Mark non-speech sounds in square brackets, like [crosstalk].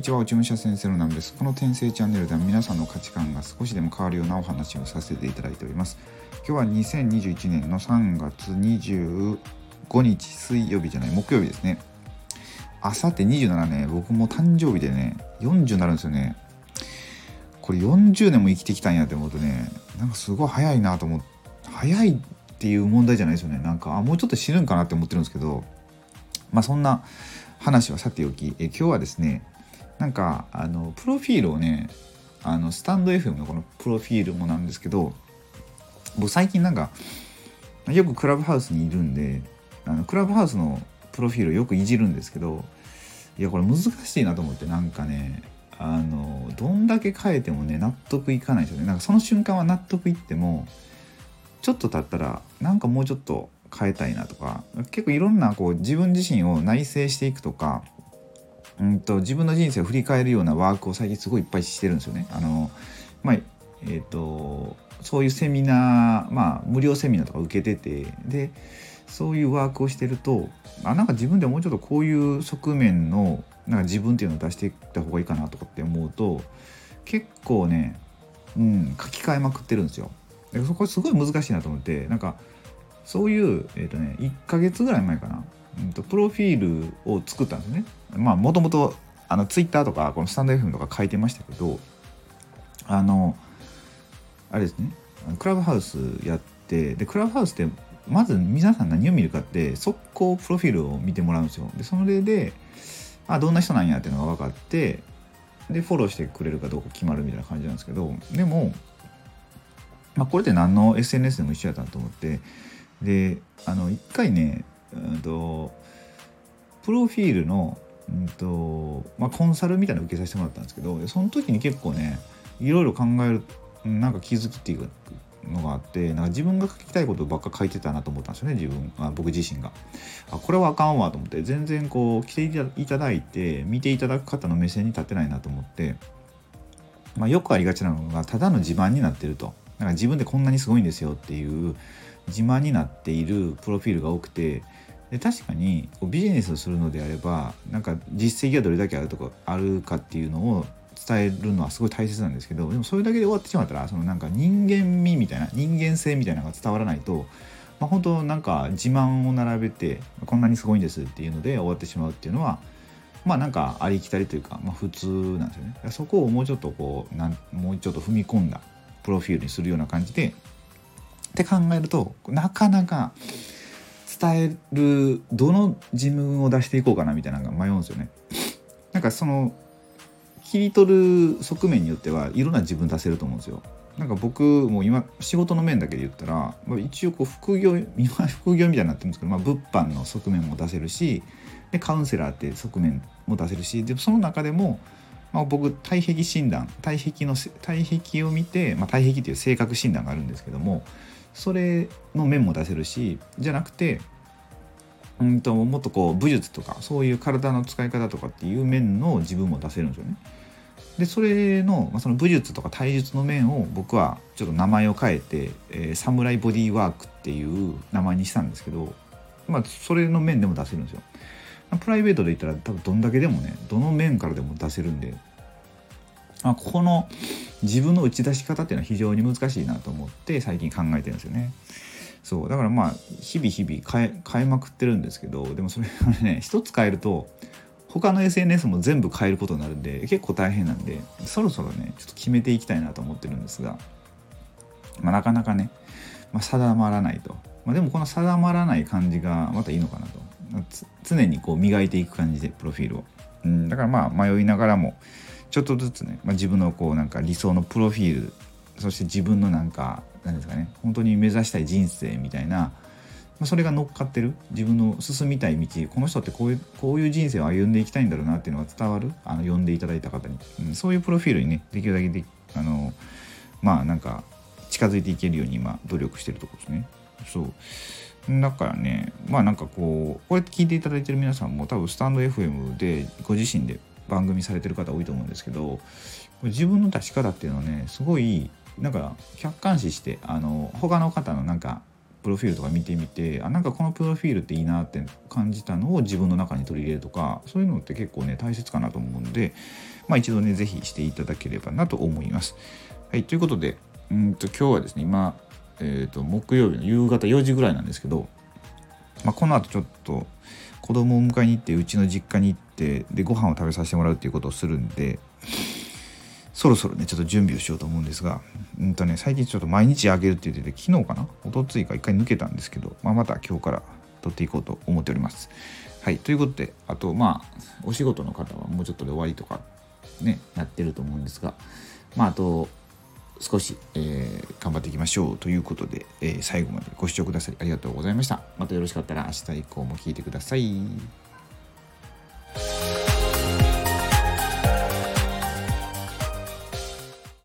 にちは、内武者先生の南です。この転生チャンネルでは皆さんの価値観が少しでも変わるようなお話をさせていただいております。今日は2021年の3月25日水曜日じゃない、木曜日ですね。あさって27年、僕も誕生日でね、40になるんですよね。これ40年も生きてきたんやって思うとね、なんかすごい早いなと思って、早いっていう問題じゃないですよね。なんか、あ、もうちょっと死ぬんかなって思ってるんですけど、まあそんな話はさておき、え今日はですね、なんかあのプロフィールをねあのスタンド FM のこのプロフィールもなんですけど僕最近なんかよくクラブハウスにいるんであのクラブハウスのプロフィールをよくいじるんですけどいやこれ難しいなと思ってなんかねあのどんだけ変えてもね納得いかないですよね。なんかその瞬間は納得いってもちょっと経ったらなんかもうちょっと変えたいなとか結構いろんなこう自分自身を内省していくとかうんと自分の人生を振り返るようなワークを最近すごいいっぱいしてるんですよね。あのまあえーと、そういうセミナーまあ無料セミナーとか受けててでそういうワークをしてるとあなんか自分でもうちょっとこういう側面のなんか自分っていうのを出していった方がいいかなとかって思うと結構ね、うん、書き換えまくってるんですよ。でそこすごい難しいなと思ってなんかそういう、えーとね、1ヶ月ぐらい前かなうんと、プロフィールを作ったんですね。まあもともとあのツイッターとかこのスタンド FM とか書いてましたけどあのあれですねクラブハウスやってでクラブハウスってまず皆さん何を見るかって速攻プロフィールを見てもらうんですよ。でそれであどんな人なんやっていうのが分かってでフォローしてくれるかどうか決まるみたいな感じなんですけどでも、まあ、これって何の SNS でも一緒やったと思ってであの一回ねうんとプロフィールの、うんとまあ、コンサルみたいなの受けさせてもらったんですけどその時に結構ねいろいろ考えるなんか気づきっていうのがあってなんか自分が書きたいことばっか書いてたなと思ったんですよね自分あ僕自身が。あこれはあかんわと思って全然こう来ていただいて見ていただく方の目線に立ってないなと思って、まあ、よくありがちなのがただの自慢になってると。なんか自分でこんなにすごいんですよっていう自慢になっているプロフィールが多くてで確かにこうビジネスをするのであればなんか実績がどれだけあるとかあるかっていうのを伝えるのはすごい大切なんですけどでもそれだけで終わってしまったらそのなんか人間味みたいな人間性みたいなのが伝わらないと、まあ、本当なんか自慢を並べてこんなにすごいんですっていうので終わってしまうっていうのはまあなんかありきたりというか、まあ、普通なんですよね。そこをもうちょっとこうなんもうちょっと踏み込んだプロフィールにするような感じでって考えるとなかなか伝えるどの自分を出していこうかなみたいなのが迷うんですよね。なんかその切り取る側面によってはいろんな自分出せると思うんですよ。なんか僕も今仕事の面だけで言ったら、まあ、一応こう副業今 [laughs] 副業みたいになってるんですけど、まあ、物販の側面も出せるしでカウンセラーって側面も出せるしでその中でも、まあ、僕体壁診断体壁の体壁を見て、まあ、体壁っていう性格診断があるんですけどもそれの面も出せるしじゃなくてうんともっとこう武術とかそういう体の使い方とかっていう面の自分も出せるんですよね。でそれの,、まあ、その武術とか体術の面を僕はちょっと名前を変えて、えー、サムライボディーワークっていう名前にしたんですけど、まあ、それの面でも出せるんですよ。プライベートで言ったら多分どんだけでもねどの面からでも出せるんでまあ、ここの自分の打ち出し方っていうのは非常に難しいなと思って最近考えてるんですよね。そう。だからまあ日々日々変え変えまくってるんですけどでもそれはね一つ変えると他の SNS も全部変えることになるんで結構大変なんでそろそろねちょっと決めていきたいなと思ってるんですが、まあ、なかなかね、まあ、定まらないと、まあ、でもこの定まらない感じがまたいいのかなと。常にこう磨いていく感じでプロフィールを、うん、だからまあ迷いながらもちょっとずつね、まあ、自分のこうなんか理想のプロフィールそして自分のなんか何ですかね本当に目指したい人生みたいな、まあ、それが乗っかってる。自分の進みたい道この人ってこういうこういう人生を歩んでいきたいんだろうなっていうのが伝わる。あの読んでいただいた方に、うん、そういうプロフィールにねできるだけであのまあなんか近づいていけるように今努力してるところですね。そう。だからねまあなんかこうこれ聞いていただいてる皆さんも多分スタンド FM でご自身で番組されてる方多いと思うんですけど自分の出し方っていうのはねすごいなんか客観視してあの他の方のなんかプロフィールとか見てみてあなんかこのプロフィールっていいなって感じたのを自分の中に取り入れるとかそういうのって結構ね大切かなと思うので、まあ、一度ね是非していただければなと思います。はい、ということでうんと今日はですね今、えーと、木曜日の夕方4時ぐらいなんですけど、まあ、この後ちょっと子供を迎えに行ってうちの実家に行ってでご飯を食べさせてもらうっていうことをするんでそろそろねちょっと準備をしようと思うんですが、うんとね、最近ちょっと毎日あげるって言ってて昨日かなおとついか一回抜けたんですけど、まあ、また今日から撮っていこうと思っております。はいということであとまあお仕事の方はもうちょっとで終わりとかねなってると思うんですがまああと少し、えー、頑張っていきましょうということで、えー、最後までご視聴くださりありがとうございました。またよろしかったら明日以降も聞いてください。